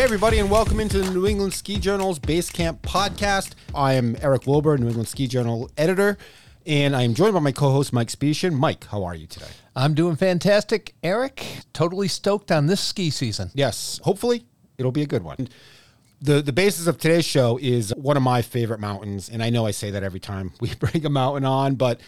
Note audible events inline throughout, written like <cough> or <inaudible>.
Hey, everybody, and welcome into the New England Ski Journal's Base Camp podcast. I am Eric Wilbur, New England Ski Journal editor, and I am joined by my co host, Mike Specian. Mike, how are you today? I'm doing fantastic, Eric. Totally stoked on this ski season. Yes, hopefully it'll be a good one. The, the basis of today's show is one of my favorite mountains, and I know I say that every time we <laughs> bring a mountain on, but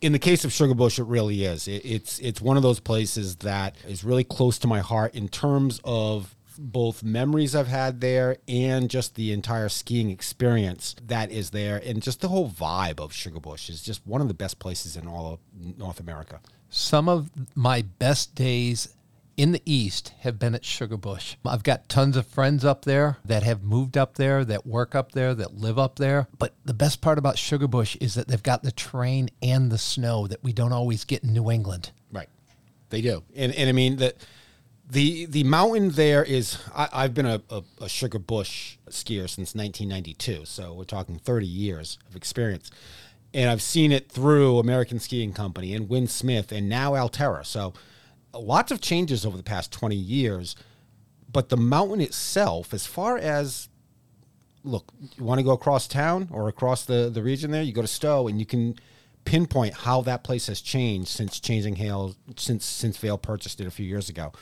in the case of Sugarbush, it really is. It, it's it's one of those places that is really close to my heart in terms of both memories I've had there and just the entire skiing experience that is there, and just the whole vibe of Sugarbush is just one of the best places in all of North America. Some of my best days in the East have been at Sugarbush. I've got tons of friends up there that have moved up there, that work up there, that live up there. But the best part about Sugarbush is that they've got the terrain and the snow that we don't always get in New England. Right, they do, and and I mean that the the mountain there is I, have been a, a, a, Sugarbush skier since 1992 so we're talking 30 years of experience and i've seen it through american skiing company and win smith and now Alterra. so uh, lots of changes over the past 20 years but the mountain itself as far as look you want to go across town or across the, the region there you go to stowe and you can pinpoint how that place has changed since changing hail since since vail purchased it a few years ago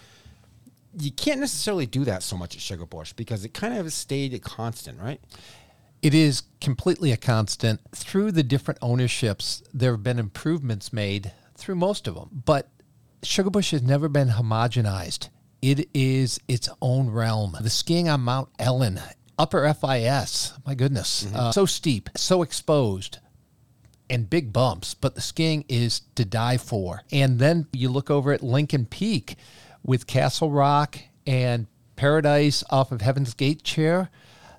you can't necessarily do that so much at Sugarbush because it kind of stayed a constant, right? It is completely a constant. Through the different ownerships, there have been improvements made through most of them, but Sugarbush has never been homogenized. It is its own realm. The skiing on Mount Ellen, upper FIS, my goodness, mm-hmm. uh, so steep, so exposed, and big bumps, but the skiing is to die for. And then you look over at Lincoln Peak with Castle Rock and Paradise off of Heaven's Gate chair,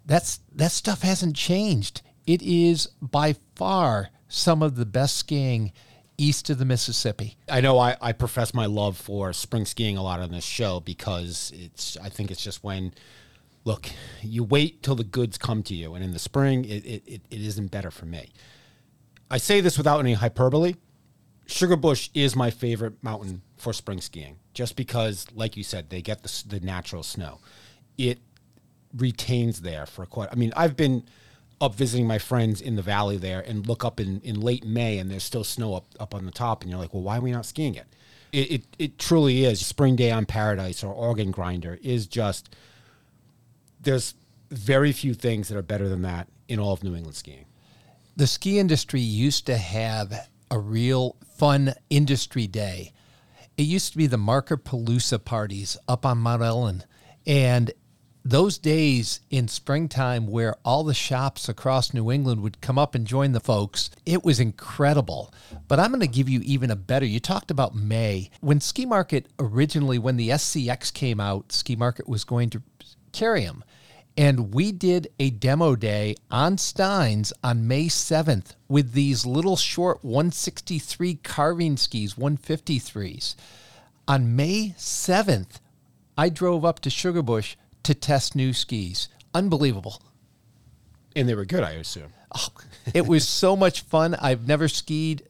that's that stuff hasn't changed. It is by far some of the best skiing east of the Mississippi. I know I, I profess my love for spring skiing a lot on this show because it's I think it's just when look, you wait till the goods come to you and in the spring it, it, it, isn't better for me. I say this without any hyperbole. Sugarbush is my favorite mountain for spring skiing, just because, like you said, they get the, the natural snow. It retains there for quite. I mean, I've been up visiting my friends in the valley there and look up in, in late May and there's still snow up, up on the top and you're like, well, why are we not skiing it? It, it, it truly is. Spring Day on Paradise or Organ Grinder is just, there's very few things that are better than that in all of New England skiing. The ski industry used to have a real fun industry day. It used to be the Marker Palooza parties up on Mount Ellen. And those days in springtime where all the shops across New England would come up and join the folks, it was incredible. But I'm going to give you even a better. You talked about May. When Ski Market originally, when the SCX came out, Ski Market was going to carry them. And we did a demo day on Steins on May 7th with these little short 163 carving skis, 153s. On May 7th, I drove up to Sugarbush to test new skis. Unbelievable. And they were good, I assume. Oh, it was so much fun. I've never skied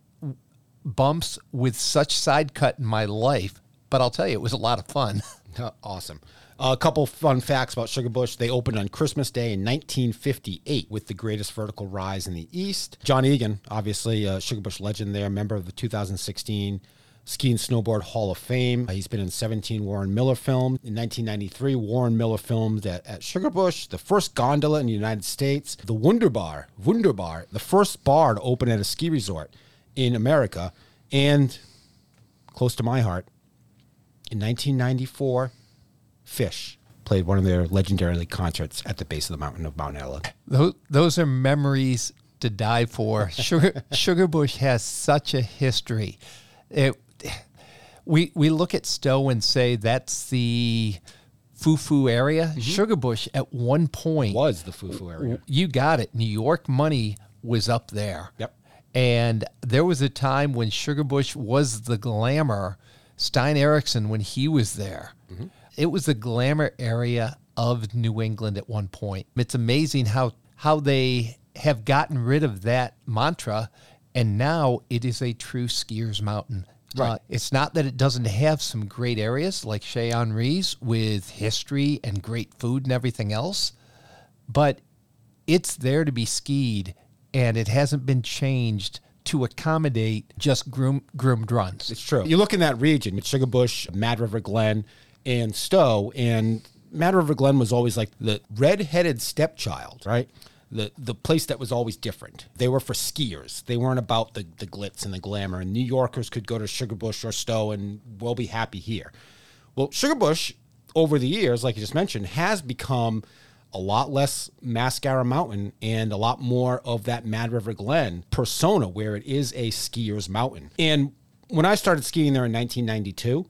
bumps with such side cut in my life, but I'll tell you, it was a lot of fun. <laughs> awesome. A couple fun facts about Sugarbush. They opened on Christmas Day in 1958 with the greatest vertical rise in the East. John Egan, obviously a Sugarbush legend there, member of the 2016 Ski and Snowboard Hall of Fame. Uh, he's been in 17 Warren Miller films. In 1993, Warren Miller filmed at, at Sugarbush, the first gondola in the United States, the Wunderbar, Wunderbar, the first bar to open at a ski resort in America, and close to my heart, in 1994, Phish played one of their legendary concerts at the base of the mountain of Mount Ellen. Those, those are memories to die for. <laughs> Sugar, Sugarbush has such a history. It, we we look at Stowe and say that's the foo-foo area. Mm-hmm. Sugarbush at one point was the foo-foo area. You got it. New York money was up there. Yep. And there was a time when Sugarbush was the glamour. Stein Eriksen when he was there. Mm-hmm it was the glamour area of New England at one point. It's amazing how how they have gotten rid of that mantra and now it is a true skier's mountain. Right. Uh, it's not that it doesn't have some great areas like Chez Henri's with history and great food and everything else, but it's there to be skied and it hasn't been changed to accommodate just groom, groomed runs. It's true. You look in that region, with Sugarbush, Mad River Glen, and Stowe, and Mad River Glen was always like the red-headed stepchild, right? The the place that was always different. They were for skiers. They weren't about the, the glitz and the glamour. And New Yorkers could go to Sugarbush or Stowe and we'll be happy here. Well, Sugarbush, over the years, like you just mentioned, has become a lot less Mascara Mountain and a lot more of that Mad River Glen persona where it is a skier's mountain. And when I started skiing there in 1992,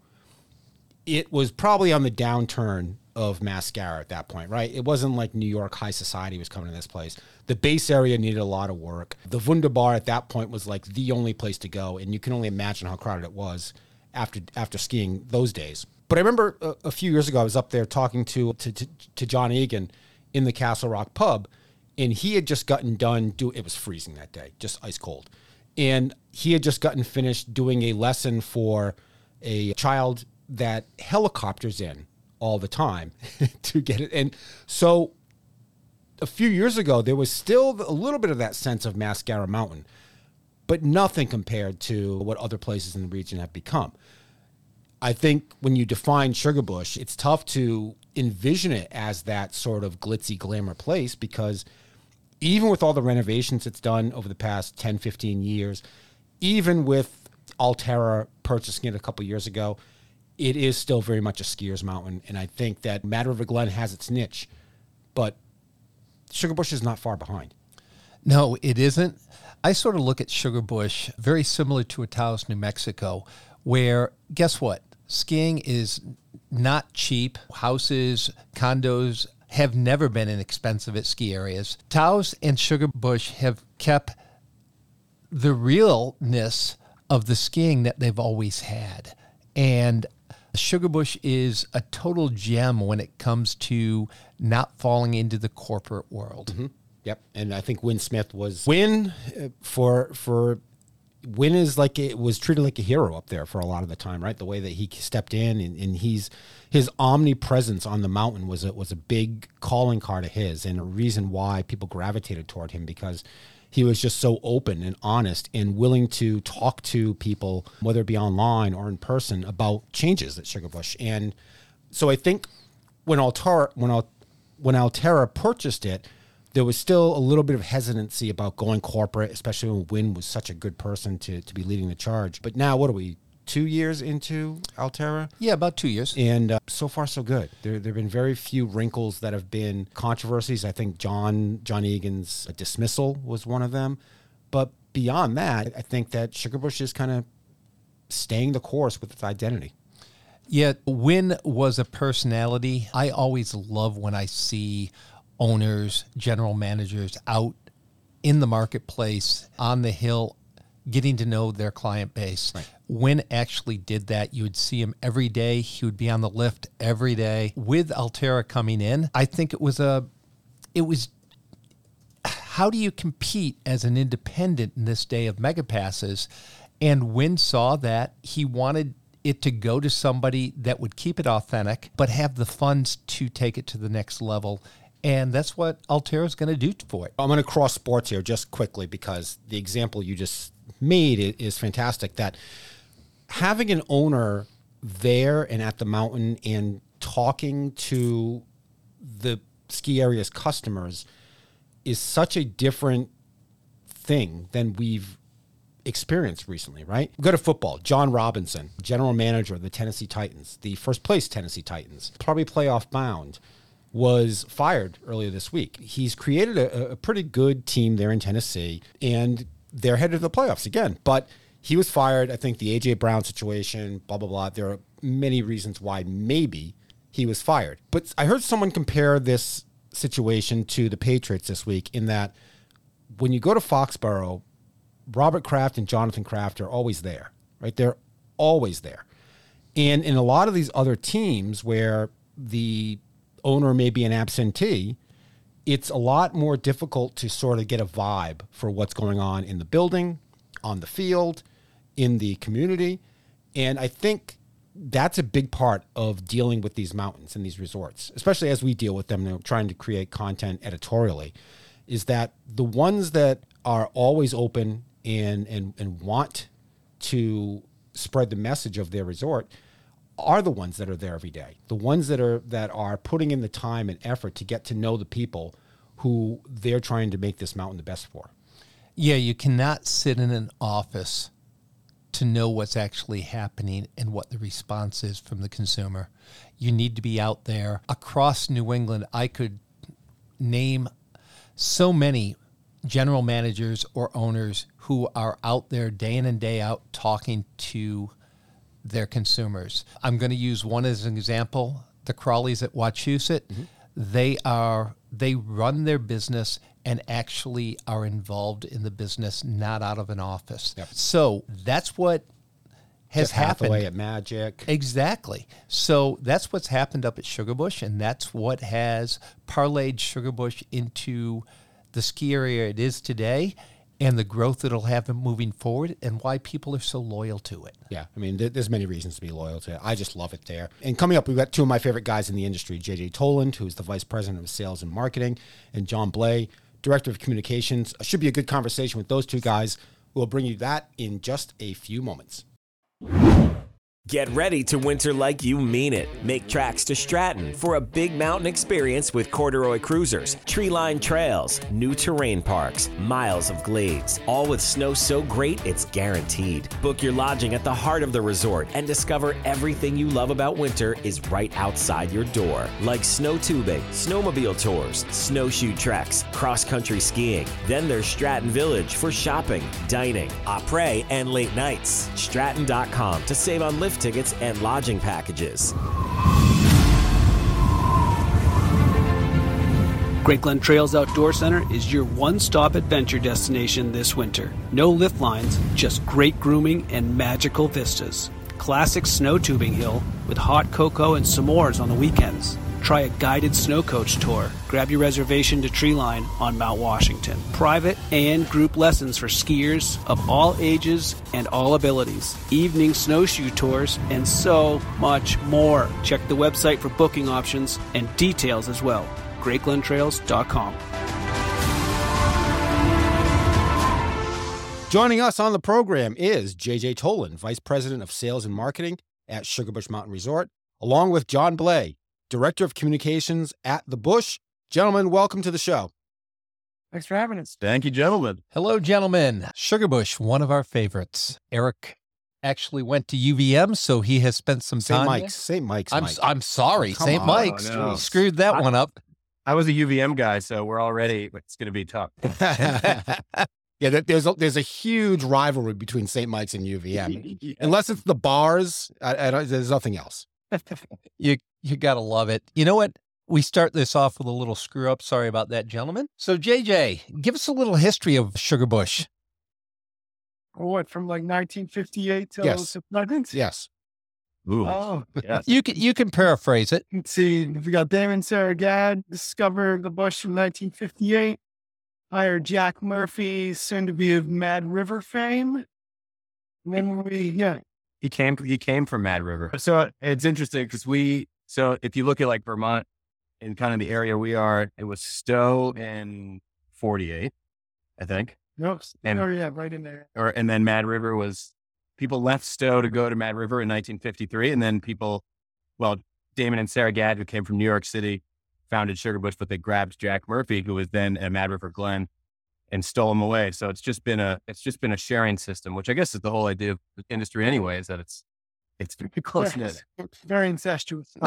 it was probably on the downturn of mascara at that point, right? It wasn't like New York high society was coming to this place. The base area needed a lot of work. The Wunderbar at that point was like the only place to go, and you can only imagine how crowded it was after after skiing those days. But I remember a, a few years ago, I was up there talking to, to to, to John Egan in the Castle Rock pub, and he had just gotten done. Do it was freezing that day, just ice cold, and he had just gotten finished doing a lesson for a child that helicopters in all the time <laughs> to get it. And so a few years ago, there was still a little bit of that sense of Mascara Mountain, but nothing compared to what other places in the region have become. I think when you define Sugarbush, it's tough to envision it as that sort of glitzy glamour place because even with all the renovations it's done over the past 10, 15 years, even with Alterra purchasing it a couple years ago, it is still very much a skier's mountain. And I think that Mad River Glen has its niche, but Sugarbush is not far behind. No, it isn't. I sort of look at Sugarbush very similar to Taos, New Mexico, where guess what? Skiing is not cheap. Houses, condos have never been inexpensive at ski areas. Taos and Sugarbush have kept the realness of the skiing that they've always had. And Sugarbush is a total gem when it comes to not falling into the corporate world. Yep, and I think Win Smith was Win uh, for for Win is like it was treated like a hero up there for a lot of the time, right? The way that he stepped in and, and he's his omnipresence on the mountain was a, was a big calling card of his and a reason why people gravitated toward him because he was just so open and honest and willing to talk to people, whether it be online or in person, about changes at Sugarbush. And so I think when Alterra when Al, when Alterra purchased it, there was still a little bit of hesitancy about going corporate, especially when Win was such a good person to to be leading the charge. But now, what are we? Two years into Alterra, Yeah, about two years. and uh, so far so good. There there have been very few wrinkles that have been controversies. I think John John Egan's dismissal was one of them, but beyond that, I think that Sugarbush is kind of staying the course with its identity. Yeah, Win was a personality. I always love when I see owners, general managers out in the marketplace, on the hill, getting to know their client base. Win actually did that. You would see him every day. He would be on the lift every day. With Alterra coming in, I think it was a, it was how do you compete as an independent in this day of mega passes? And Win saw that he wanted it to go to somebody that would keep it authentic, but have the funds to take it to the next level. And that's what Alterra is going to do for it. I'm going to cross sports here just quickly because the example you just made is fantastic. That having an owner there and at the mountain and talking to the ski area's customers is such a different thing than we've experienced recently, right? Go to football. Jon Robinson, general manager of the Tennessee Titans, the first place Tennessee Titans, probably playoff bound, was fired earlier this week. He's created a, a pretty good team there in Tennessee, and they're headed to the playoffs again. But he was fired. I think the AJ Brown situation, blah blah blah. There are many reasons why maybe he was fired. But I heard someone compare this situation to the Patriots this week in that when you go to Foxborough, Robert Kraft and Jonathan Kraft are always there, right? They're always there. And in a lot of these other teams where the owner may be an absentee, it's a lot more difficult to sort of get a vibe for what's going on in the building, on the field, in the community. And I think that's a big part of dealing with these mountains and these resorts, especially as we deal with them, know, trying to create content editorially, is that the ones that are always open and and and want to spread the message of their resort are the ones that are there every day. The ones that are that are putting in the time and effort to get to know the people who they're trying to make this mountain the best for. Yeah, you cannot sit in an office to know what's actually happening and what the response is from the consumer. You need to be out there across New England. I could name so many general managers or owners who are out there day in and day out talking to their consumers. I'm going to use one as an example the Crowleys at Wachusett. Mm-hmm. They are they run their business and actually are involved in the business, not out of an office. Yep. So that's what has Jeff happened Hatheway at Magic. Exactly. So that's what's happened up at Sugarbush, and that's what has parlayed Sugarbush into the ski area it is today and the growth it'll have moving forward and why people are so loyal to it. Yeah, I mean, there's many reasons to be loyal to it. I just love it there. And coming up, we've got two of my favorite guys in the industry, JJ Toland, who's the Vice President of Sales and Marketing, and John Bleh, Director of Communications. It should be a good conversation with those two guys. We'll bring you that in just a few moments. Get ready to winter like you mean it. Make tracks to Stratton for a big mountain experience with corduroy cruisers, tree lined trails, new terrain parks, miles of glades, all with snow so great it's guaranteed. Book your lodging at the heart of the resort and discover everything you love about winter is right outside your door, like snow tubing, snowmobile tours, snowshoe treks, cross country skiing. Then there's Stratton Village for shopping, dining, après, and late nights. Stratton.com to save on lift tickets and lodging packages. Great Glen Trails Outdoor Center is your one stop adventure destination this winter. No lift lines, just great grooming and magical vistas. Classic snow tubing hill with hot cocoa and s'mores on the weekends Try a guided snow coach tour. Grab your reservation to Treeline on Mount Washington. Private and group lessons for skiers of all ages and all abilities. Evening snowshoe tours and so much more. Check the website for booking options and details as well. GreatGlenTrails.com. Joining us on the program is JJ Toland, Vice President of Sales and Marketing at Sugarbush Mountain Resort, along with John Bleh, Director of Communications at The Bush. Gentlemen, welcome to the show. Thanks for having us. Thank you, gentlemen. Hello, gentlemen. Sugarbush, one of our favorites. Eric actually went to UVM, so he has spent some St. time. Mike's. St. Mike's. I'm, Mike. I'm sorry, Come St. Mike's. Oh, no. Screwed that I- one up. I was a UVM guy, so we're already, it's going to be tough. <laughs> <laughs> yeah, there's a, there's a huge rivalry between St. Mike's and UVM. <laughs> Unless it's the bars, I, I there's nothing else. You you gotta love it. You know what? We start this off with a little screw up. Sorry about that, gentlemen. So JJ, give us a little history of Sugarbush. What from like 1958 till Yes. to present? Yes. Ooh, Oh, yes. You can you can paraphrase it. let's see. We got Damon Sarah Gadd discovered the bush in 1958. Hired Jack Murphy, soon to be of Mad River fame. And then we, yeah, He came, he came from Mad River. So it's interesting because we, so if you look at like Vermont and kind of the area we are, it was Stowe and 48, I think. no, And- oh yeah, right in there. Or, and then Mad River was, people left Stowe to go to Mad River in 1953. And then people, well, Damon and Sarah Gadd, who came from New York City, founded Sugarbush, but they grabbed Jack Murphy, who was then at Mad River Glen, and stole them away. So it's just been a it's just been a sharing system, which I guess is the whole idea of the industry anyway, is that it's it's very <laughs> close knit. It's very incestuous. <laughs>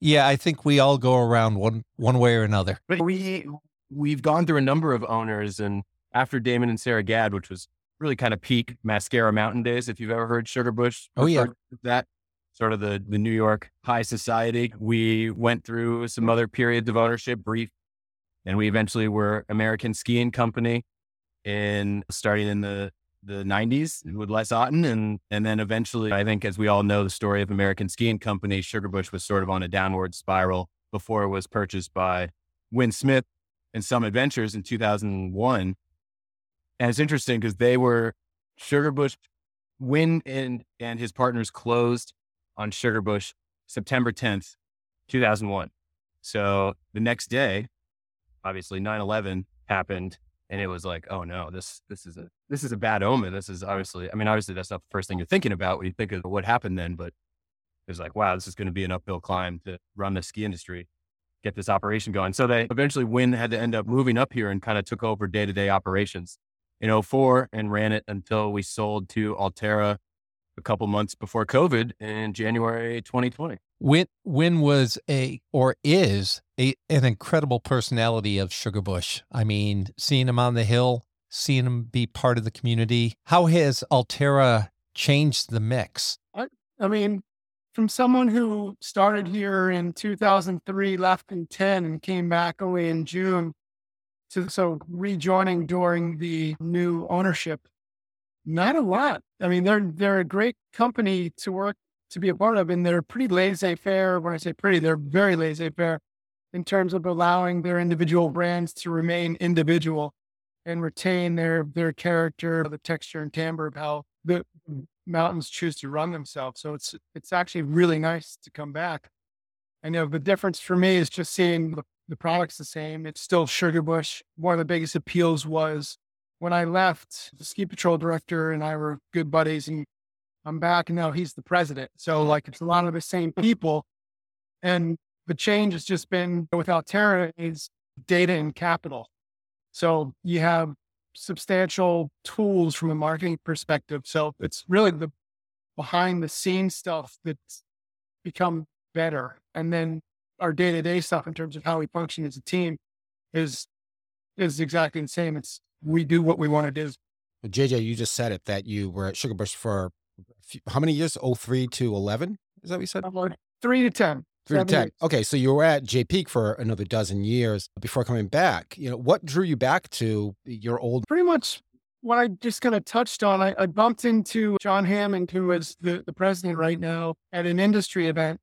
Yeah, I think we all go around one one way or another. But we we've gone through a number of owners, and after Damon and Sarah Gadd, which was really kind of peak Mascara Mountain days, if you've ever heard Sugarbush, Oh, yeah. that sort of the the New York high society. We went through some other periods of ownership, brief, and we eventually were American Skiing Company, in starting in the the 90s with Les Otten and and then eventually I think as we all know the story of American Skiing Company Sugarbush was sort of on a downward spiral before it was purchased by Win Smith and Summit Ventures in 2001 and it's interesting because they were Sugarbush Win and, and his partners closed on Sugarbush September 10th, 2001. So the next day, obviously 9-11 happened and it was like, oh no, this, this is a, this is a bad omen. This is obviously, I mean, obviously that's not the first thing you're thinking about when you think of what happened then, but it was like, wow, this is going to be an uphill climb to run the ski industry, get this operation going. So they eventually Win had to end up moving up here and kind of took over day to day operations in 04 and ran it until we sold to Alterra a couple months before COVID in January 2020. Win Win was a or is a an incredible personality of Sugarbush. I mean, seeing him on the hill, seeing him be part of the community. How has Alterra changed the mix? I, I mean, from someone who started here in 2003, left in 10, and came back only in June, to so rejoining during the new ownership. Not a lot. I mean, they're they're a great company to work to be a part of, and they're pretty laissez faire. When I say pretty, they're very laissez faire in terms of allowing their individual brands to remain individual and retain their their character, the texture and timbre of how the mountains choose to run themselves. So it's it's actually really nice to come back. I know the difference for me is just seeing the, the product's the same. It's still Sugarbush. One of the biggest appeals was when I left, the ski patrol director and I were good buddies, and I'm back, and now he's the president. So like it's a lot of the same people, and the change has just been without Alterra is data and capital. So you have substantial tools from a marketing perspective. So it's really the behind the scenes stuff that's become better. And then our day to day stuff in terms of how we function as a team is is exactly the same. It's we do what we want to do. JJ, you just said it that you were at Sugarbush for few, how many years? 03 to 11? Is that what you said? Three to 10. Three to 10. Years. Okay. So you were at Jay Peak for another dozen years before coming back. You know, what drew you back to your old? Pretty much what I just kind of touched on. I, I bumped into John Hammond, who is the, the president right now, at an industry event.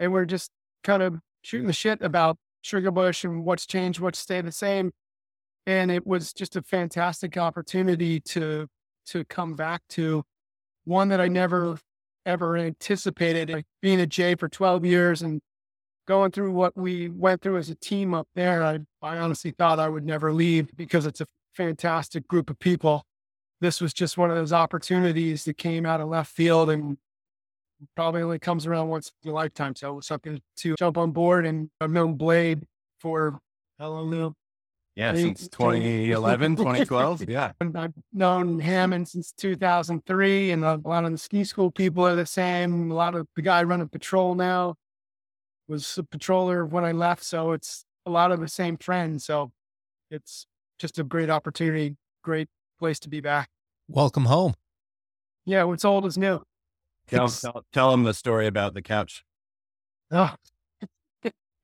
And we're just kind of shooting the shit about Sugarbush and what's changed, what's stayed the same. And it was just a fantastic opportunity to to come back to one that I never ever anticipated. Like being at Jay for 12 years and going through what we went through as a team up there, I, I honestly thought I would never leave because it's a fantastic group of people. This was just one of those opportunities that came out of left field and probably only comes around once in a lifetime. So it was something to jump on board. And I've known Blade for how? Yeah, since <laughs> 2011, <laughs> 2012. <laughs> Yeah. I've known Hammond since 2003, and a lot of the ski school people are the same. A lot of the guy running patrol now was a patroller when I left. So it's a lot of the same friends. So it's just a great opportunity, great place to be back. Welcome home. Yeah, what's old is new. Tell, tell, tell them the story about the couch. Oh,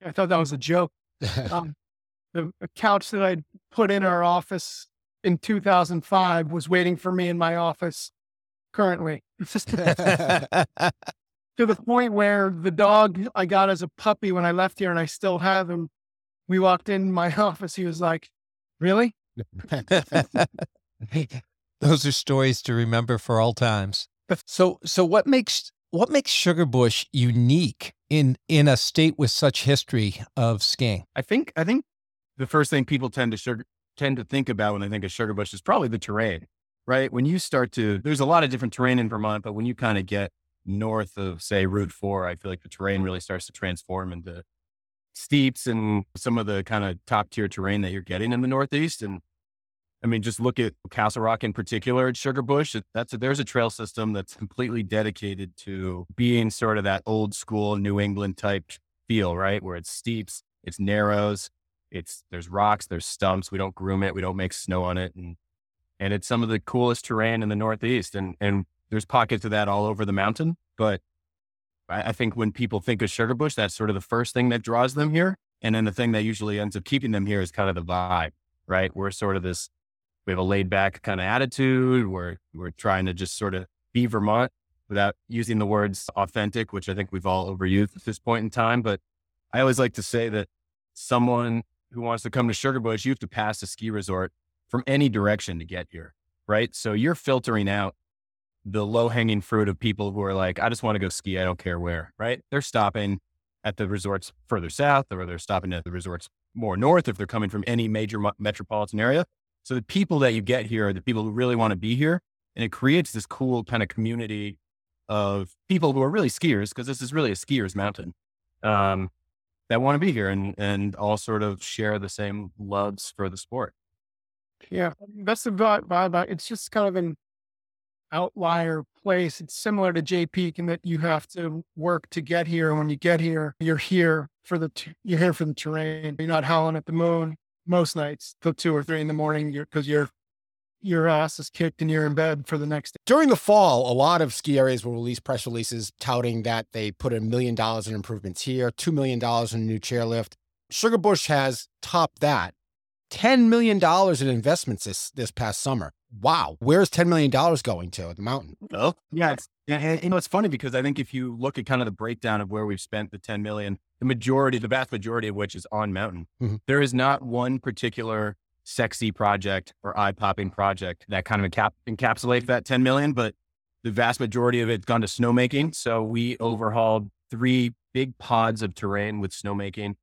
I thought that was a joke. Um, the uh, couch that I'd put in our office in 2005 was waiting for me in my office currently. <laughs> to the point where the dog I got as a puppy when I left here and I still have him. We walked in my <laughs> office. He was like, Really? <laughs> Those are stories to remember for all times. So, so what makes what makes Sugarbush unique in in a state with such history of skiing? I think I think the first thing people tend to sugar, tend to think about when they think of Sugarbush is probably the terrain, right? When you start to, there's a lot of different terrain in Vermont, but when you kind of get north of, say, Route Four, I feel like the terrain really starts to transform into steeps and some of the kind of top tier terrain that you're getting in the Northeast. And I mean, just look at Castle Rock in particular at Sugarbush. That's a, there's a trail system that's completely dedicated to being sort of that old school New England type feel, right? Where it's steeps, it's narrows, it's there's rocks, there's stumps. We don't groom it, we don't make snow on it, and and it's some of the coolest terrain in the Northeast. And and there's pockets of that all over the mountain. But I, I think when people think of Sugarbush, that's sort of the first thing that draws them here. And then the thing that usually ends up keeping them here is kind of the vibe, right? We're sort of this, we have a laid back kind of attitude. We're we're trying to just sort of be Vermont without using the words authentic, which I think we've all overused at this point in time. But I always like to say that someone who wants to come to Sugarbush, you have to pass a ski resort from any direction to get here, right? So you're filtering out the low hanging fruit of people who are like, I just want to go ski. I don't care where, right? They're stopping at the resorts further south or they're stopping at the resorts more north if they're coming from any major metropolitan area. So the people that you get here are the people who really want to be here. And it creates this cool kind of community of people who are really skiers, because this is really a skier's mountain, um, that want to be here and, and all sort of share the same loves for the sport. Yeah, that's the vibe. It's just kind of an outlier place. It's similar to Jay Peak in that you have to work to get here. And when you get here, you're here for the you're here for the terrain. You're not howling at the moon most nights till two or three in the morning because you're, your ass is kicked and you're in bed for the next day. During the fall, a lot of ski areas will release press releases touting that they put a million dollars in improvements here, $2 million in a new chairlift. Sugarbush has topped that. $10 million in investments this, this past summer. Wow. Where's $10 million going to at the mountain? Oh, yeah. It's, you know, it's funny because I think if you look at kind of the breakdown of where we've spent the 10 million, the majority, the vast majority of which is on mountain, mm-hmm. there is not one particular sexy project or eye popping project that kind of encap- encapsulates that 10 million, but the vast majority of it's gone to snowmaking. So we overhauled three big pods of terrain with snowmaking,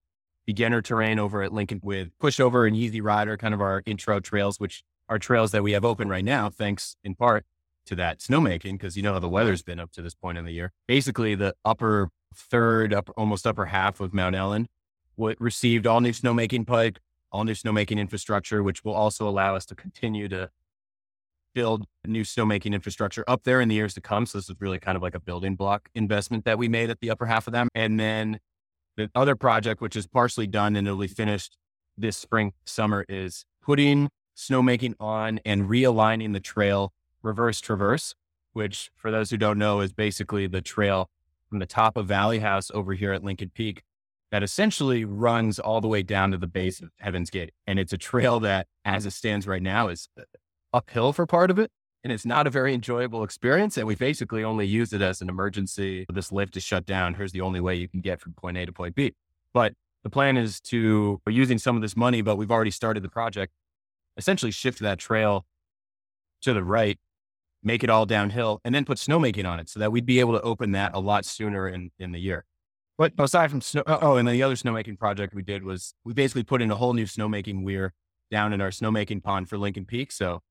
beginner terrain over at Lincoln with pushover and easy rider, kind of our intro trails, which are trails that we have open right now, thanks in part to that snowmaking, because you know how the weather's been up to this point in the year. Basically, the upper third, up almost upper half of Mount Ellen what received all new snowmaking pipe, all new snowmaking infrastructure, which will also allow us to continue to build new snowmaking infrastructure up there in the years to come. So this is really kind of like a building block investment that we made at the upper half of them. And then the other project, which is partially done and it'll be finished this spring, summer, is putting snowmaking on and realigning the trail reverse traverse, which for those who don't know is basically the trail from the top of Valley House over here at Lincoln Peak that essentially runs all the way down to the base of Heaven's Gate. And it's a trail that, as it stands right now, is uphill for part of it. And it's not a very enjoyable experience. And we basically only use it as an emergency. This lift is shut down. Here's the only way you can get from point A to point B. But the plan is to, we're using some of this money, but we've already started the project, essentially shift that trail to the right, make it all downhill, and then put snowmaking on it so that we'd be able to open that a lot sooner in, in the year. But aside from snow, oh. oh, and the other snowmaking project we did was we basically put in a whole new snowmaking weir down in our snowmaking pond for Lincoln Peak. So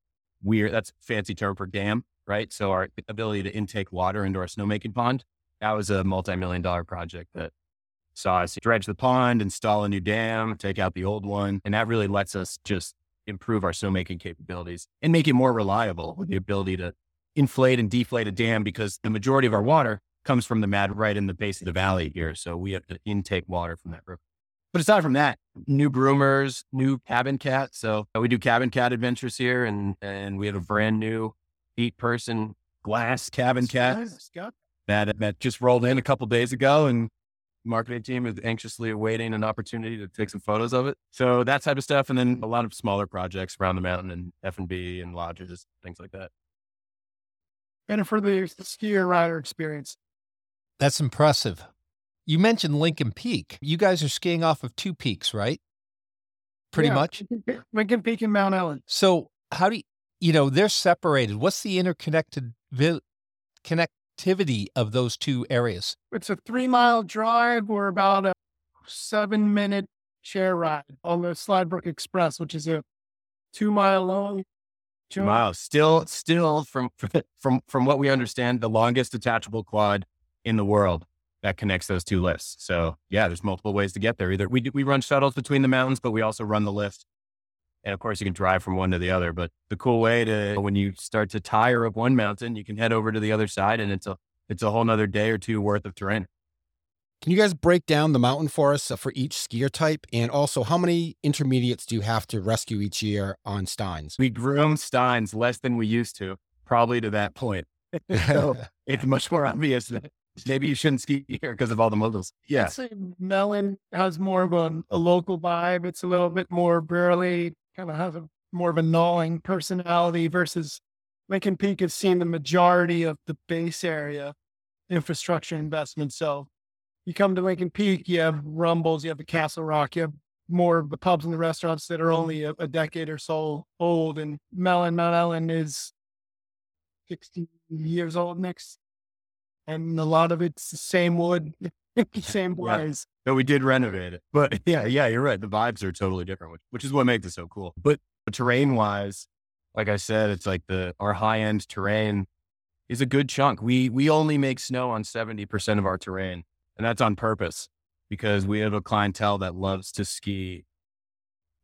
weir, that's fancy term for dam, right? So our ability to intake water into our snowmaking pond, that was a multi-million dollar project that saw us dredge the pond, install a new dam, take out the old one. And that really lets us just improve our snowmaking capabilities and make it more reliable with the ability to inflate and deflate a dam because the majority of our water comes from the mad right in the base of the valley here. So we have to intake water from that river. But aside from that, new groomers, new cabin cat. So we do cabin cat adventures here, and and we have a brand new eight person glass cabin cat that that just rolled in a couple days ago, and marketing team is anxiously awaiting an opportunity to take some photos of it. So that type of stuff, and then a lot of smaller projects around the mountain and F and B and lodges, things like that. And for the skier rider experience, that's impressive. You mentioned Lincoln Peak. You guys are skiing off of two peaks, right? Pretty yeah, much. Lincoln Peak and Mount Ellen. So, how do you, you know, they're separated. What's the interconnected vi- connectivity of those two areas? It's a three mile drive or about a seven minute chair ride on the Slidebrook Express, which is a two mile long. Two miles. Still, still from <laughs> from from what we understand, the longest detachable quad in the world that connects those two lifts. So yeah, there's multiple ways to get there. Either we we run shuttles between the mountains, but we also run the lift. And of course, you can drive from one to the other. But the cool way to when you start to tire of one mountain, you can head over to the other side, and it's a it's a whole nother day or two worth of terrain. Can you guys break down the mountain for us for each skier type? And also, how many intermediates do you have to rescue each year on Steins? We groom Steins less than we used to, probably to that point. <laughs> so it's much more obvious that maybe you shouldn't ski <laughs> here because of all the moguls. Yeah. I'd say Mellon has more of a, a, local vibe. It's a little bit more burly, kind of has a more of a gnawing personality versus Lincoln Peak has seen the majority of the base area infrastructure investment. So you come to Lincoln Peak, you have Rumbles, you have the Castle Rock, you have more of the pubs and the restaurants that are only a, a decade or so old. And Mellon, Mount Ellen is 60 years old next. And a lot of it's the same wood, <laughs> same blinds. But we did renovate it. But <laughs> yeah, yeah, you're right. The vibes are totally different, which, which is what makes it so cool. But terrain wise, like I said, it's like the our high end terrain is a good chunk. We we only make snow on 70% of our terrain. And that's on purpose because we have a clientele that loves to ski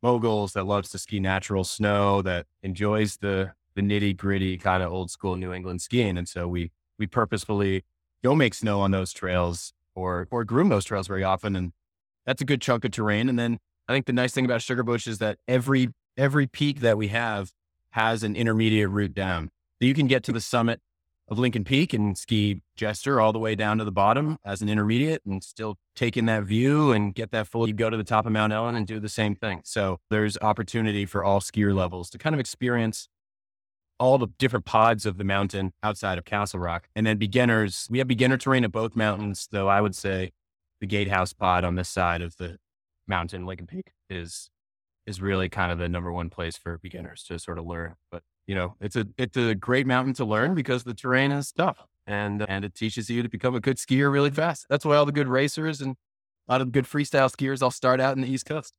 moguls, that loves to ski natural snow, that enjoys the the nitty gritty kind of old school New England skiing. And so we we purposefully don't make snow on those trails or or groom those trails very often. And that's a good chunk of terrain. And then I think the nice thing about Sugarbush is that every every peak that we have has an intermediate route down. So you can get to the summit of Lincoln Peak and ski Jester all the way down to the bottom as an intermediate and still take in that view and get that full. You go to the top of Mount Ellen and do the same thing. So there's opportunity for all skier levels to kind of experience all the different pods of the mountain outside of Castle Rock. And then beginners, we have beginner terrain at both mountains, though I would say the gatehouse pod on this side of the mountain, Lincoln Peak, is is really kind of the number one place for beginners to sort of learn. But you know, it's a it's a great mountain to learn because the terrain is tough and and it teaches you to become a good skier really fast. That's why all the good racers and a lot of good freestyle skiers all start out in the East Coast.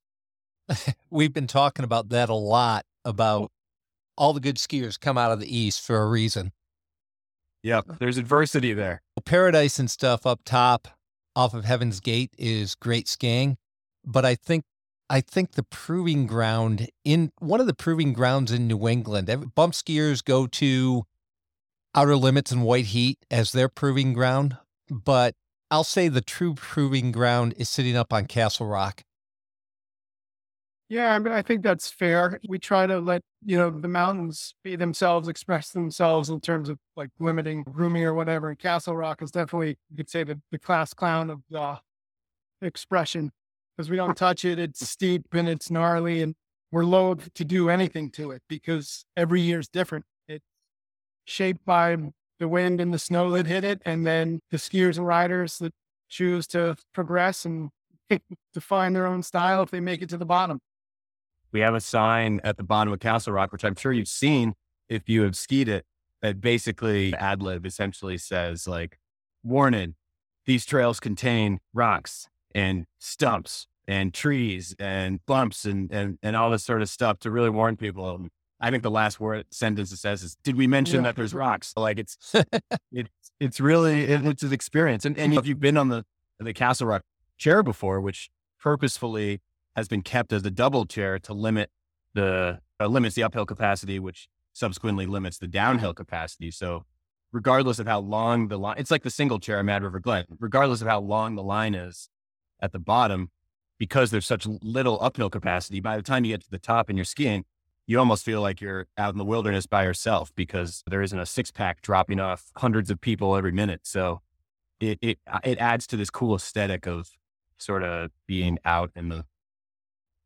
<laughs> We've been talking about that a lot about all the good skiers come out of the East for a reason. Yep, uh, there's adversity there. Paradise and stuff up top off of Heaven's Gate is great skiing, but I think I think the proving ground in one of the proving grounds in New England, bump skiers go to Outer Limits and White Heat as their proving ground, but I'll say the true proving ground is sitting up on Castle Rock. Yeah, I mean, I think that's fair. We try to let, you know, the mountains be themselves, express themselves in terms of like limiting grooming or whatever. And Castle Rock is definitely, you could say, the, the class clown of the expression because we don't touch it. It's steep and it's gnarly, and we're loath to do anything to it because every year is different. It's shaped by the wind and the snow that hit it, and then the skiers and riders that choose to progress and <laughs> define their own style if they make it to the bottom. We have a sign at the bottom of Castle Rock, which I'm sure you've seen if you have skied it, that basically ad lib essentially says like, warning, these trails contain rocks and stumps and trees and bumps and, and, and all this sort of stuff to really warn people. I think the last word sentence it says is, "Did we mention yeah. that there's rocks?" Like it's it's it's really it, it's an experience. And and if you've been on the the Castle Rock chair before, which purposefully has been kept as a double chair to limit the uh, limits the uphill capacity, which subsequently limits the downhill capacity. So regardless of how long the line, it's like the single chair at Mad River Glen. Regardless of how long the line is, at the bottom, because there's such little uphill capacity, by the time you get to the top and you're skiing, you almost feel like you're out in the wilderness by yourself because there isn't a six pack dropping off hundreds of people every minute. So it, it, it adds to this cool aesthetic of sort of being out in the,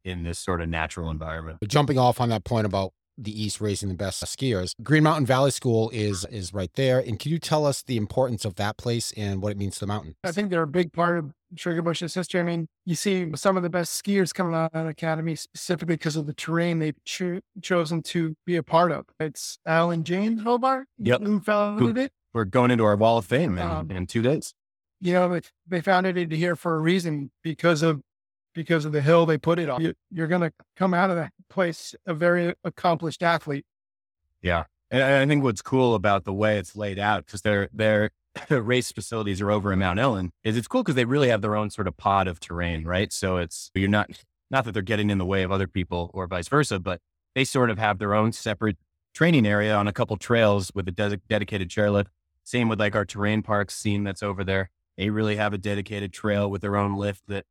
in this sort of natural environment. But Jumping off on that point about the East raising the best skiers. Green Mountain Valley School is is right there. And can you tell us the importance of that place and what it means to the mountain? I think they're a big part of Sugarbush's history. I mean, you see some of the best skiers coming out of the academy specifically because of the terrain they've cho- chosen to be a part of. It's Alan James Hobart, yep. who founded it. We're going into our wall of fame in, um, in two days. You know, they founded it here for a reason because of because of the hill they put it on. You, are going to come out of that place a very accomplished athlete. Yeah. And I think what's cool about the way it's laid out, because their their <laughs> race facilities are over in Mount Ellen, is it's cool because they really have their own sort of pod of terrain, right? So it's you're not not that they're getting in the way of other people or vice versa, but they sort of have their own separate training area on a couple trails with a de- dedicated chairlift. Same with like our terrain parks scene that's over there. They really have a dedicated trail with their own lift that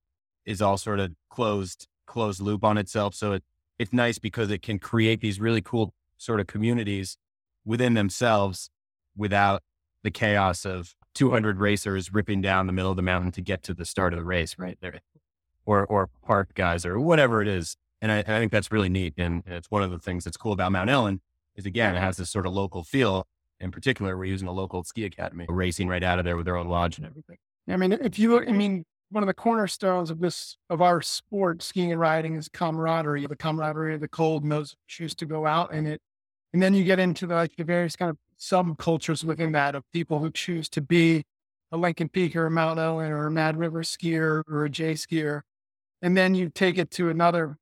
is all sort of closed closed loop on itself. So it, it's nice because it can create these really cool sort of communities within themselves without the chaos of 200 racers ripping down the middle of the mountain to get to the start of the race, right there, or or park guys or whatever it is. And I, I think that's really neat. And it's one of the things that's cool about Mount Ellen is again it has this sort of local feel. In particular, we're using a local ski academy, racing right out of there with their own lodge and everything. I mean, if you I mean, one of the cornerstones of this of our sport, skiing and riding, is camaraderie. The camaraderie of the cold, and those choose to go out and it. And then you get into the, like the various kind of subcultures within that of people who choose to be a Lincoln Peak or a Mount Ellen or a Mad River skier or a Jay skier. And then you take it to another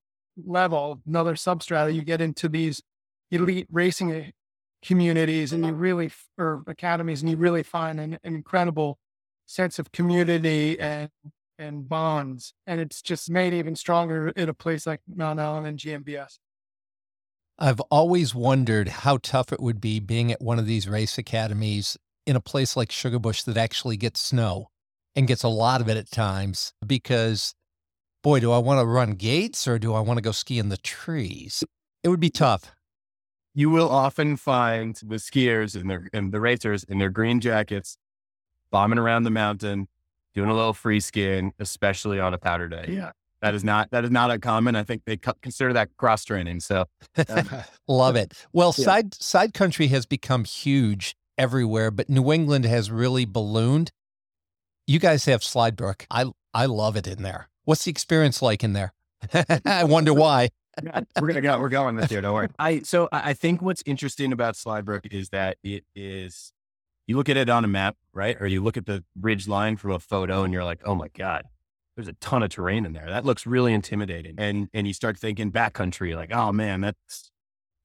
level, another substrata, you get into these elite racing eh, communities and you really, or academies, and you really find an, an incredible sense of community and and bonds. And it's just made even stronger in a place like Mount Ellen and GMVS. I've always wondered how tough it would be being at one of these race academies in a place like Sugarbush that actually gets snow and gets a lot of it at times because boy, do I want to run gates or do I want to go ski in the trees? It would be tough. You will often find the skiers and, their, and the racers in their green jackets bombing around the mountain, doing a little free skiing, especially on a powder day. Yeah. That is not that is not uncommon. I think they consider that cross training. So, uh, <laughs> love it. Well, Yeah. side side country has become huge everywhere, but New England has really ballooned. You guys have Slidebrook. I I love it in there. What's the experience like in there? <laughs> I wonder why. we're gonna go. We're going this year. Don't worry. I so I I think what's interesting about Slidebrook is that it is. You look at it on a map, right? Or you look at the ridge line from a photo, and you're like, "Oh my god, there's a ton of terrain in there. That looks really intimidating." And and you start thinking backcountry, like, "Oh man, that's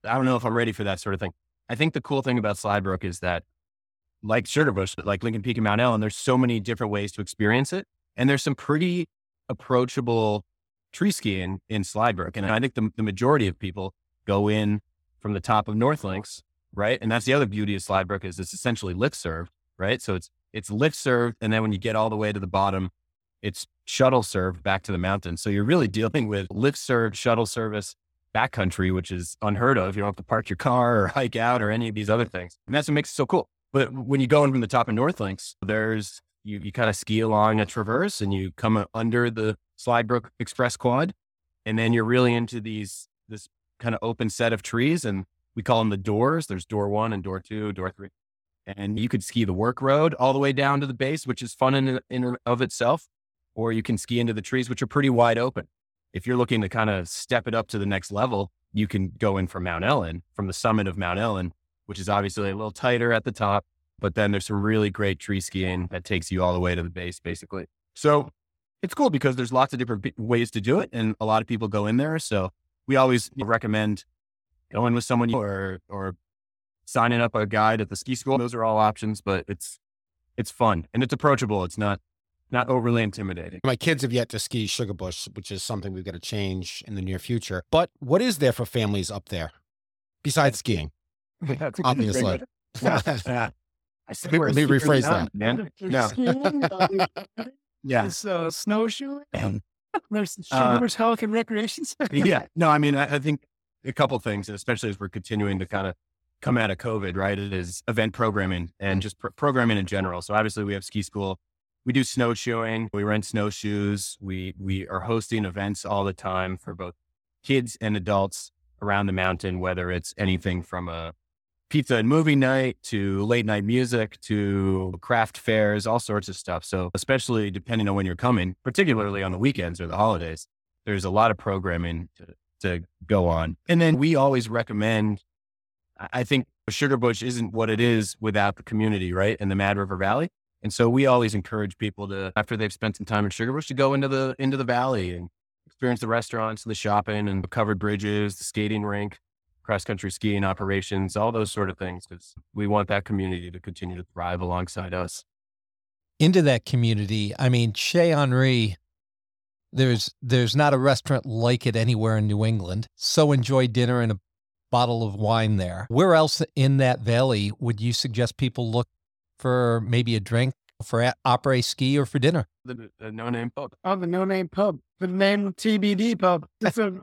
I don't know if I'm ready for that sort of thing." I think the cool thing about Slidebrook is that, like Sugarbush, like Lincoln Peak and Mount Ellen, there's so many different ways to experience it, and there's some pretty approachable tree skiing in Slidebrook. And I think the, the majority of people go in from the top of North Links, right? And that's the other beauty of Slidebrook is it's essentially lift served, right? So it's it's lift served, and then when you get all the way to the bottom, it's shuttle served back to the mountain. So you're really <laughs> dealing with lift served shuttle service backcountry, which is unheard of. You don't have to park your car or hike out or any of these other things. And that's what makes it so cool. But when you go in from the top of North Links, there's you, you kind of ski along a traverse and you come under the Slidebrook Express Quad, and then you're really into these this kind of open set of trees, and we call them the doors. There's door one and door two, door three, and you could ski the work road all the way down to the base, which is fun in of itself, or you can ski into the trees, which are pretty wide open. If you're looking to kind of step it up to the next level, you can go in from Mount Ellen, from the summit of Mount Ellen, which is obviously a little tighter at the top, but then there's some really great tree skiing that takes you all the way to the base, basically. So it's cool because there's lots of different ways to do it, and a lot of people go in there. So we always recommend going with someone or or signing up a guide at the ski school. Those are all options, but it's it's fun and it's approachable. It's not not overly intimidating. My kids have yet to ski Sugarbush, which is something we've got to change in the near future. But what is there for families up there besides skiing? <laughs> That's Obviously. <laughs> Yeah. I Let me- let me rephrase that. man. There's No. <laughs> Yeah. <clears throat> there's uh, snowshoeing, there's Sugarbush Health and Recreation Center. yeah. No, I mean, I, I think a couple things, especially as we're continuing to kind of come out of COVID, right? It is event programming and just pr- programming in general. So obviously we have ski school. We do snowshoeing. We rent snowshoes. We, we are hosting events all the time for both kids and adults around the mountain, whether it's anything from a pizza and movie night to late night music to craft fairs, all sorts of stuff. So especially depending on when you're coming, particularly on the weekends or the holidays, there's a lot of programming to, to go on. And then we always recommend, I think Sugarbush isn't what it is without the community, right? In the Mad River Valley. And so we always encourage people to, after they've spent some time in Sugarbush, to go into the, into the valley and experience the restaurants, the shopping and the covered bridges, the skating rink, cross country skiing operations, all those sort of things. Because we want that community to continue to thrive alongside us. into that community. I mean, Chez Henri, there's there's not a restaurant like it anywhere in New England. So enjoy dinner and a bottle of wine there. Where else in that valley would you suggest people look for maybe a drink for a- après ski or for dinner? The, the no name pub. Oh, the no name pub, the name TBD pub. <laughs> It's a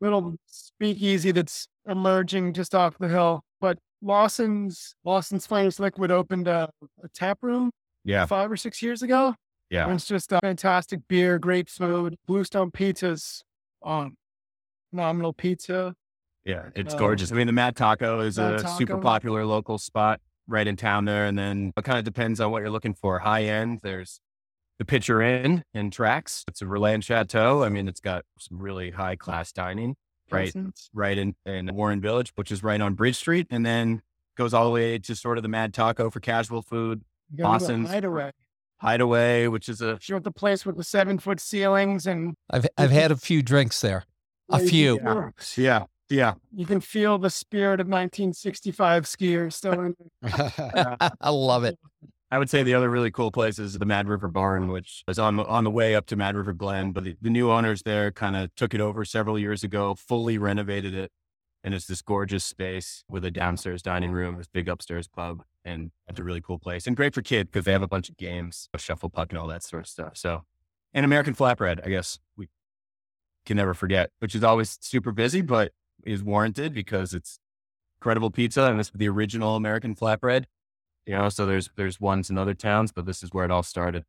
little speakeasy that's emerging just off the hill. But Lawson's Lawson's Finest Liquid opened a, a tap room Yeah. five or six years ago. Yeah. And it's just a fantastic beer, great food. Bluestone Pizza's um, phenomenal pizza. Yeah, it's Um, gorgeous. I mean, the Mad Taco is Mad a super popular local spot right in town there. And then it kind of depends on what you're looking for. High end, there's the Pitcher Inn in Tracks. It's a Relais & Chateaux. I mean, it's got some really high class dining right, right in, in Warren Village, which is right on Bridge Street. And then goes all the way to sort of the Mad Taco for casual food. Go Hideaway. Hideaway, which is a Sure, the place with the seven foot ceilings and I've I've had a few drinks there. A few. can feel- yeah, yeah. You can feel the spirit of 1965 skiers still in <laughs> there. I love it. I would say the other really cool place is the Mad River Barn, which is on the, on the way up to Mad River Glen. But the, the new owners there kind of took it over several years ago, fully renovated it. And it's this gorgeous space with a downstairs dining room, this big upstairs club, And it's a really cool place and great for kids because they have a bunch of games, shuffle puck and all that sort of stuff. So, and American Flatbread, I guess we can never forget, which is always super busy, but is warranted because it's incredible pizza. And it's the original American Flatbread you know so there's there's ones in other towns but this is where it all started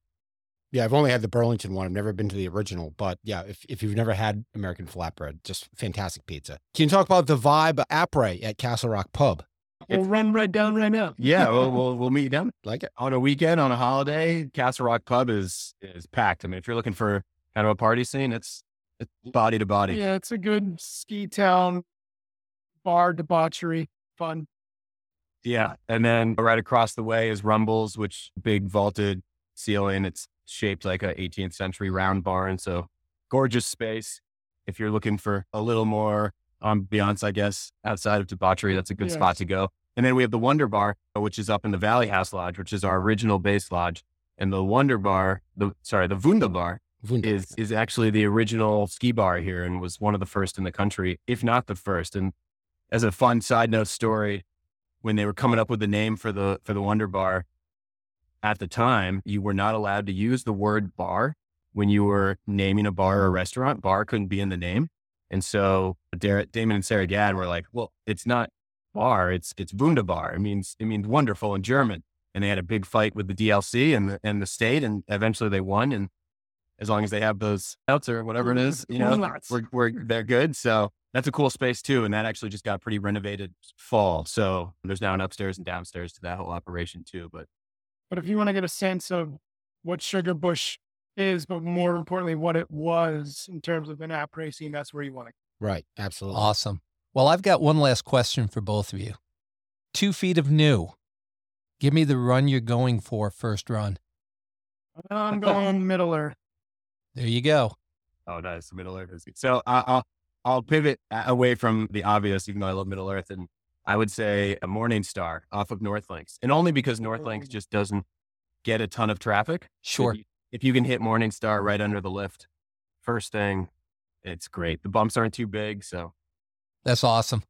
yeah, I've only had the Burlington one. I've never been to the original, but yeah, if, if you've never had American flatbread, just fantastic pizza. Can you talk about the vibe après at Castle Rock Pub? We'll run right down right now. yeah we'll, <laughs> we'll we'll meet them Like it? on a weekend on a holiday castle rock pub is is packed i mean if you're looking for kind of a party scene it's it's body to body Yeah, it's a good ski town, bar debauchery, fun. yeah and then right across the way is rumbles which big vaulted ceiling it's shaped like a 18th century round barn so gorgeous space if you're looking for a little more ambiance i guess outside of debauchery that's a good Yes. spot to go and then we have the wonder bar which is up in the valley house lodge which is our original base lodge and the wonder bar the sorry the wunda bar Wunder. is is actually the original ski bar here and was one of the first in the country, if not the first. And as a fun side note story, when they were coming up with the name for the for the Wonder Bar, at the time you were not allowed to use the word bar when you were naming a bar or a restaurant. Bar couldn't be in the name, and so Dar- Damon and Sarah Gadd were like, "Well, it's not bar, it's it's Wunderbar. It means it means wonderful in German." And they had a big fight with the DLC and the and the state, and eventually they won. And as long as they have those outs or whatever it is, you know, we're, we're, they're good. So that's a cool space too. And that actually just got pretty renovated fall. So there's now an upstairs and downstairs to that whole operation too. But But if you want to get a sense of what Sugarbush is, but more importantly, what it was in terms of an app racing, that's where you want to. Go. Right. Absolutely. Awesome. Well, I've got one last question for both of you. Two feet of new. Give me the run you're going for first run. I'm <laughs> going Middle Earth. There you go. oh, nice. Middle Earth is good. So I- I'll, I'll pivot away from the obvious, even though I love Middle Earth. And I would say a Morning Star off of North Links. And only because North Links oh. just doesn't get a ton of traffic. Sure. If you, if you can hit Morning Star right under the lift, first thing, it's great. The bumps aren't too big. So That's awesome.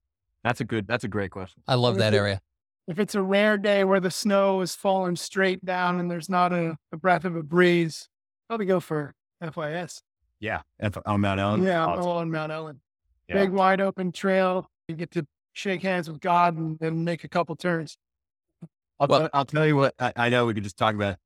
that's a good, that's a great question. I love that area. If it's a rare day where the snow is falling straight down and there's not a, a breath of a breeze, probably go for FIS. Yeah. F- on Mount Ellen. yeah, Oh, it's- all on Mount Ellen. yeah. Big wide open trail. You get to shake hands with God and then make a couple turns. I'll, Well- tell- I'll tell you what, I, I know we could just talk about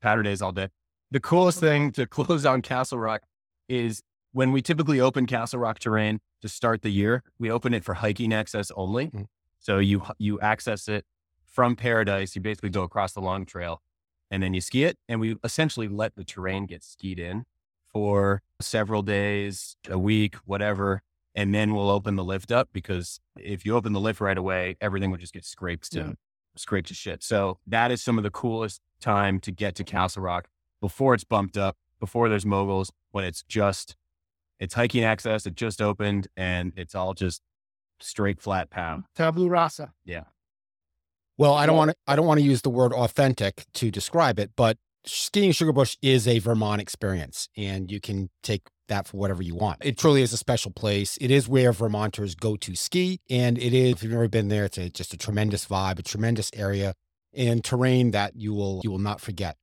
powder days all day. The coolest thing to <laughs> close on Castle Rock is when we typically open Castle Rock terrain to start the year, we open it for hiking access only. Mm. So you, you access it from Paradise. You basically go across the long trail and then you ski it. And we essentially let the terrain get skied in for several days, a week, whatever. And then we'll open the lift up because if you open the lift right away, everything will just get scraped to Yeah. scraped to shit. So that is some of the coolest time to get to Castle Rock before it's bumped up, before there's moguls, when it's just it's hiking access, it just opened and it's all just straight flat pound. Tabula rasa. Yeah. Well, I don't want to. I don't want to use the word authentic to describe it, but skiing Sugarbush is a Vermont experience, and you can take that for whatever you want. It truly is a special place. It is where Vermonters go to ski, and it is. If you've never been there, it's a, just a tremendous vibe, a tremendous area, and terrain that you will you will not forget.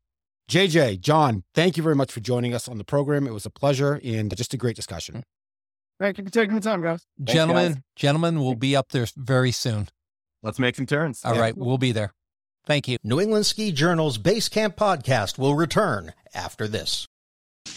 JJ, John, thank you very much for joining us on the program. It was a pleasure and just a great discussion. Thank you for taking the time, guys. gentlemen, gentlemen, we'll be up there very soon. Let's make some turns. All right, we'll be there. Thank you. New England Ski Journal's Base Camp podcast will return after this.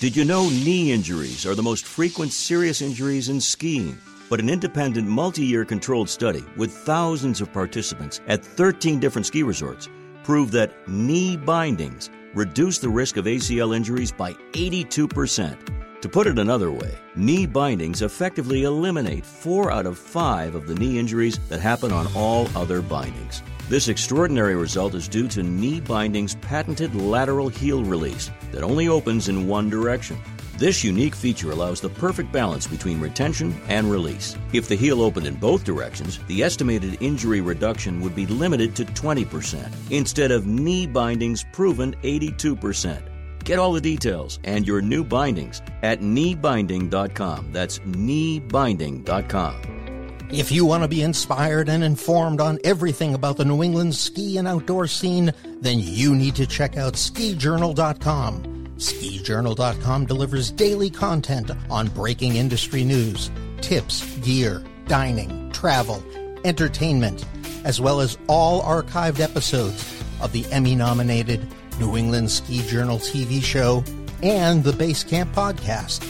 Did you know knee injuries are the most frequent serious injuries in skiing? But an independent, multi year controlled study with thousands of participants at 13 different ski resorts proved that knee bindings reduce the risk of ACL injuries by 82%. To put it another way, knee bindings effectively eliminate four out of five of the knee injuries that happen on all other bindings. This extraordinary result is due to knee binding's patented lateral heel release that only opens in one direction. This unique feature allows the perfect balance between retention and release. If the heel opened in both directions, the estimated injury reduction would be limited to 20%, instead of knee binding's proven 82%. Get all the details and your new bindings at kneebinding.com. That's kneebinding.com. If you want to be inspired and informed on everything about the New England ski and outdoor scene, then you need to check out skijournal.com. Skijournal.com delivers daily content on breaking industry news, tips, gear, dining, travel, entertainment, as well as all archived episodes of the Emmy nominated New England Ski Journal TV show and the Base Camp podcast.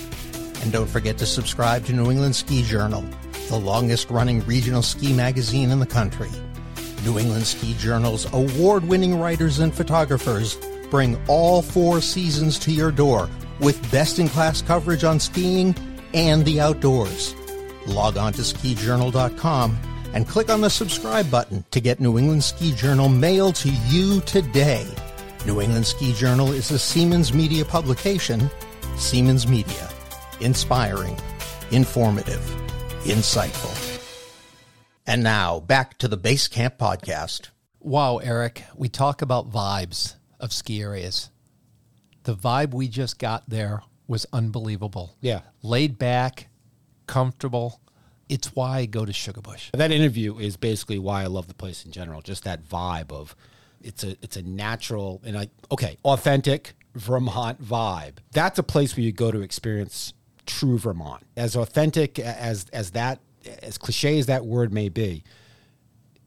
And don't forget to subscribe to New England Ski Journal, the longest running regional ski magazine in the country. New England Ski Journal's award winning writers and photographers bring all four seasons to your door with best in class coverage on skiing and the outdoors. Log on to skijournal.com and click on the subscribe button to get New England Ski Journal mailed to you today. New England Ski Journal is a Siemens Media publication. Siemens Media. Inspiring, informative, insightful. And now back to the Base Camp podcast. Wow, Eric, we talk about vibes of ski areas. The vibe we just got there was unbelievable. Yeah. Laid back, comfortable. It's why I go to Sugarbush. That interview is basically why I love the place in general. Just that vibe of it's a it's a natural and I okay, authentic Vermont vibe. That's a place where you go to experience true Vermont. As authentic as as that as cliche as that word may be,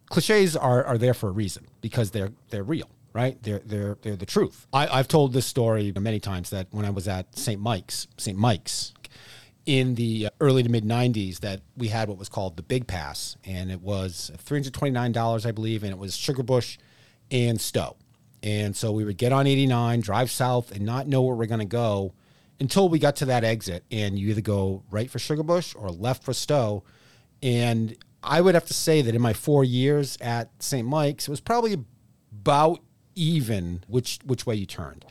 cliches are, are there for a reason because they're they're real, right? They're they're they're the truth. I, I've told this story many times that when I was at St. Mike's, St. Mike's, in the early to mid 90s, that we had what was called the Big Pass, and it was $329, I believe, and it was Sugarbush and Stowe. And so we would get on 89, drive south, and not know where we're going to go until we got to that exit. And you either go right for Sugarbush or left for Stowe. And I would have to say that in my four years at St. Mike's, it was probably about even which which way you turned.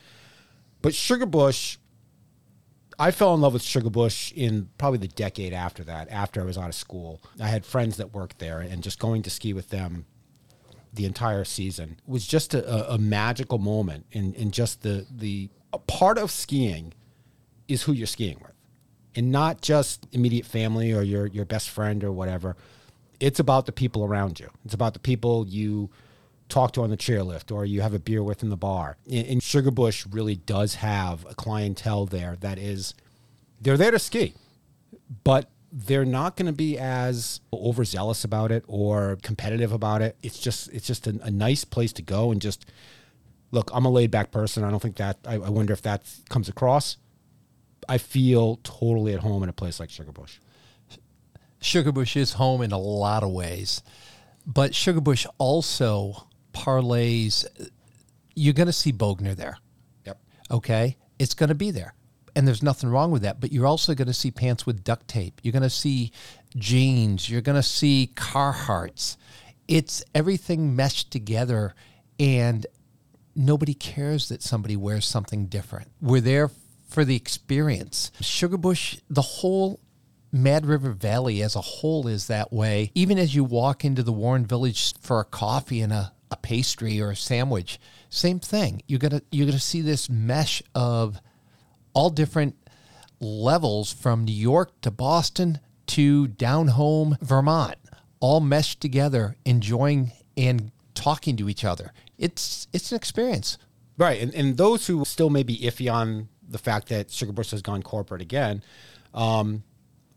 But Sugarbush, I fell in love with Sugarbush in probably the decade after that, after I was out of school. I had friends that worked there, and just going to ski with them the entire season was just a, a magical moment. And in, just the the part of skiing is who you're skiing with, and not just immediate family or your your best friend or whatever. It's about the people around you. It's about the people you talk to on the chairlift or you have a beer with in the bar. And, Sugarbush really does have a clientele there that is they're there to ski, but they're not going to be as overzealous about it or competitive about it. It's just it's just a, a nice place to go and just look. I'm a laid back person. I don't think that I, I wonder if that comes across. I feel totally at home in a place like Sugarbush. Sugarbush is home in a lot of ways, but Sugarbush also parlays. You're going to see Bogner there. Yep. Okay, it's going to be there, and there's nothing wrong with that. But you're also going to see pants with duct tape. You're going to see jeans. You're going to see Carhartts. It's everything meshed together, and nobody cares that somebody wears something different. We're there for the experience. Sugarbush, the whole Mad River Valley as a whole is that way. Even as you walk into the Warren Village for a coffee and a, a pastry or a sandwich, same thing. You're gonna you're gonna see this mesh of all different levels from New York to Boston to down home Vermont, all meshed together, enjoying and talking to each other. It's it's an experience. Right. And, and those who still may be iffy on the fact that Sugarbush has gone corporate again, um,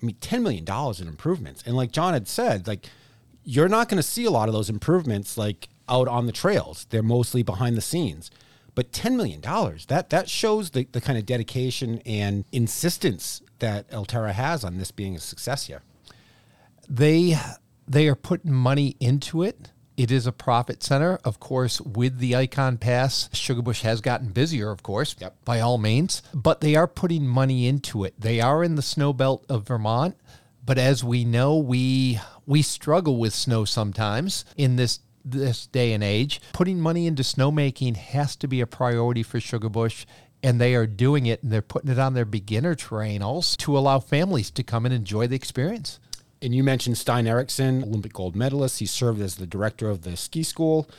I mean, $10 million in improvements. And like John had said, like, you're not going to see a lot of those improvements like out on the trails. They're mostly behind the scenes. But $10 million, that, that shows the, the kind of dedication and insistence that Alterra has on this being a success here. They they are putting money into it. It is a profit center. Of course, with the Icon Pass, Sugarbush has gotten busier, of course, Yep. by all means, but they are putting money into it. They are in the snow belt of Vermont, but as we know, we we struggle with snow sometimes in this this day and age. Putting money into snowmaking has to be a priority for Sugarbush. And they are doing it, and they're putting it on their beginner terrain also to allow families to come and enjoy the experience. And you mentioned Stein Eriksen, Olympic gold medalist. He served as the director of the ski school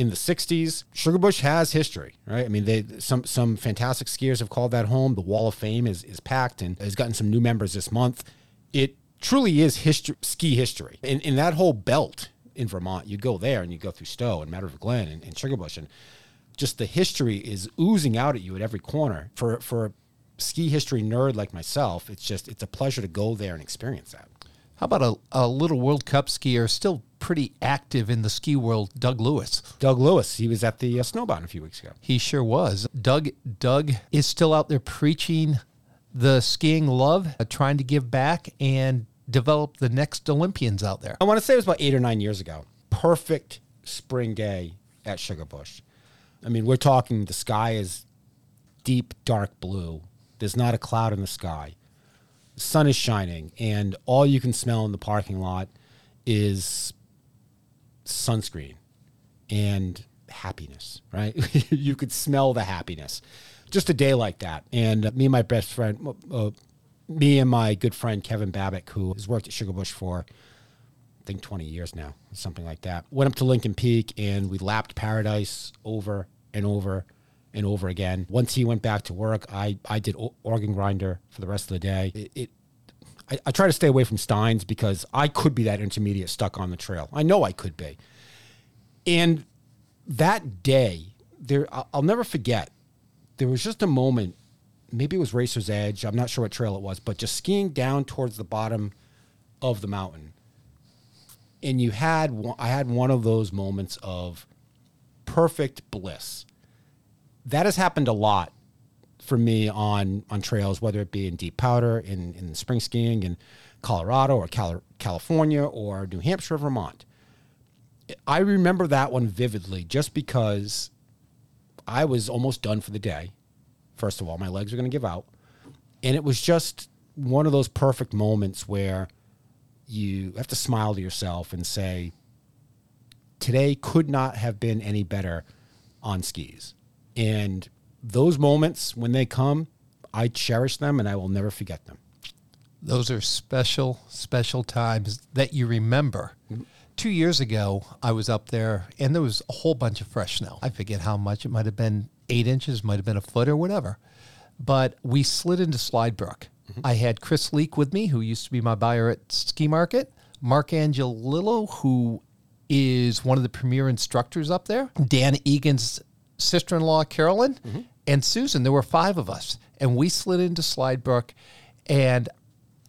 in the 60s. Sugarbush has history, right? I mean, they some some fantastic skiers have called that home. The Wall of Fame is is packed and has gotten some new members this month. It truly is history, ski history. In, in that whole belt in Vermont, you go there and you go through Stowe and Mad River Glen and, and Sugarbush, and just the history is oozing out at you at every corner. For for a ski history nerd like myself, it's just it's a pleasure to go there and experience that. How about a, a little World Cup skier still pretty active in the ski world, Doug Lewis? Doug Lewis, he was at the uh, Snowbound a few weeks ago. He sure was. Doug Doug is still out there preaching the skiing love, uh, trying to give back and develop the next Olympians out there. I want to say it was about eight or nine years ago. Perfect spring day at Sugarbush. I mean, we're talking the sky is deep, dark blue. There's not a cloud in the sky. Sun is shining, and all you can smell in the parking lot is sunscreen and happiness, right? <laughs> you could smell the happiness. Just a day like that. And uh, me and my best friend, uh, me and my good friend Kevin Babbitt, who has worked at Sugarbush for, I think, 20 years now, something like that, went up to Lincoln Peak and we lapped Paradise over and over and over again. Once he went back to work, I, I did organ grinder for the rest of the day. It, it I, I try to stay away from Steins because I could be that intermediate stuck on the trail. I know I could be. And that day, there I'll never forget. There was just a moment, maybe it was Racer's Edge. I'm not sure what trail it was, but just skiing down towards the bottom of the mountain, and you had I had one of those moments of perfect bliss. That has happened a lot for me on on trails, whether it be in deep powder, in in spring skiing in Colorado or Cali- California or New Hampshire, Vermont. I remember that one vividly, just because I was almost done for the day. First of all, my legs were going to give out, and it was just one of those perfect moments where you have to smile to yourself and say, "Today could not have been any better on skis." And those moments when they come, I cherish them and I will never forget them. Those are special, special times that you remember. Mm-hmm. Two years ago, I was up there and there was a whole bunch of fresh snow. I forget how much. It might have been eight inches, might have been a foot or whatever. But we slid into Slidebrook. Mm-hmm. I had Chris Leak with me, who used to be my buyer at Ski Market, Mark Angelillo, who is one of the premier instructors up there, Dan Egan's sister in law, Carolyn, mm-hmm. and Susan. There were five of us. And we slid into Slide Slidebrook. And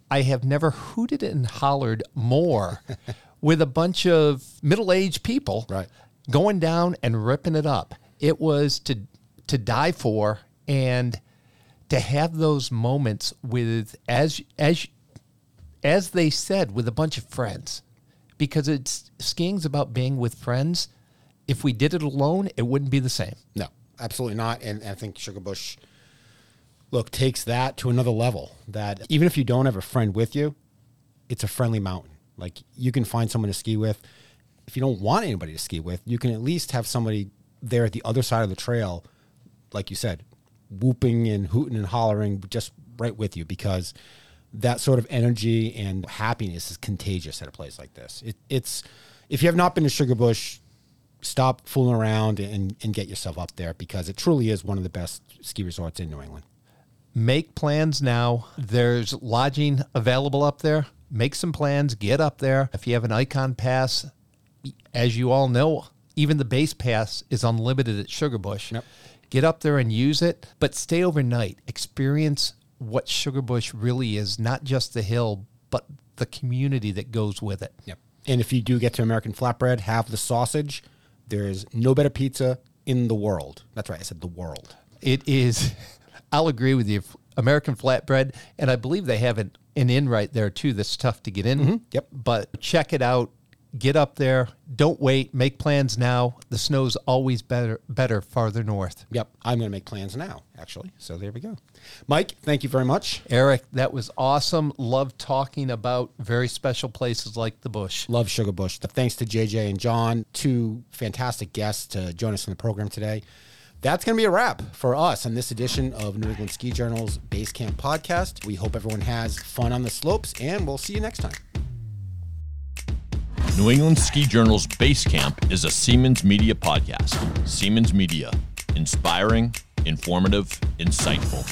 I have never hooted and hollered more <laughs> with a bunch of middle aged people Right. going down and ripping it up. It was to to die for and to have those moments with as as as they said with a bunch of friends because it's skiing's about being with friends. If we did it alone, it wouldn't be the same. No, absolutely not. And I think Sugarbush, look, takes that to another level. That even if you don't have a friend with you, it's a friendly mountain. Like you can find someone to ski with. If you don't want anybody to ski with, you can at least have somebody there at the other side of the trail, like you said, whooping and hooting and hollering just right with you because that sort of energy and happiness is contagious at a place like this. It, it's if you have not been to Sugarbush, stop fooling around and, and get yourself up there because it truly is one of the best ski resorts in New England. make plans now. There's lodging available up there. Make some plans, get up there. If you have an icon pass, as you all know, even the base pass is unlimited at Sugarbush. Yep. Get up there and use it, but stay overnight. Experience what Sugarbush really is, not just the hill, but the community that goes with it. Yep. And if you do get to American Flatbread, have the sausage. There's no better pizza in the world. That's right, I said the world. It is, <laughs> I'll agree with you. American flatbread, and I believe they have an, an inn right there too that's tough to get in. Mm-hmm, yep. But check it out. Get up there. Don't wait. Make plans now. The snow's always better better farther north. Yep, I'm going to make plans now, actually. So there we go. Mike, thank you very much. Eric, that was awesome. Love talking about very special places like the bush. Love Sugarbush. Thanks to JJ and John, two fantastic guests to join us in the program today. That's going to be a wrap for us on this edition of New England Ski Journal's Base Camp podcast. We hope everyone has fun on the slopes, and we'll see you next time. New England Ski Journal's Base Camp is a Siemens Media podcast. Siemens Media, inspiring, informative, insightful.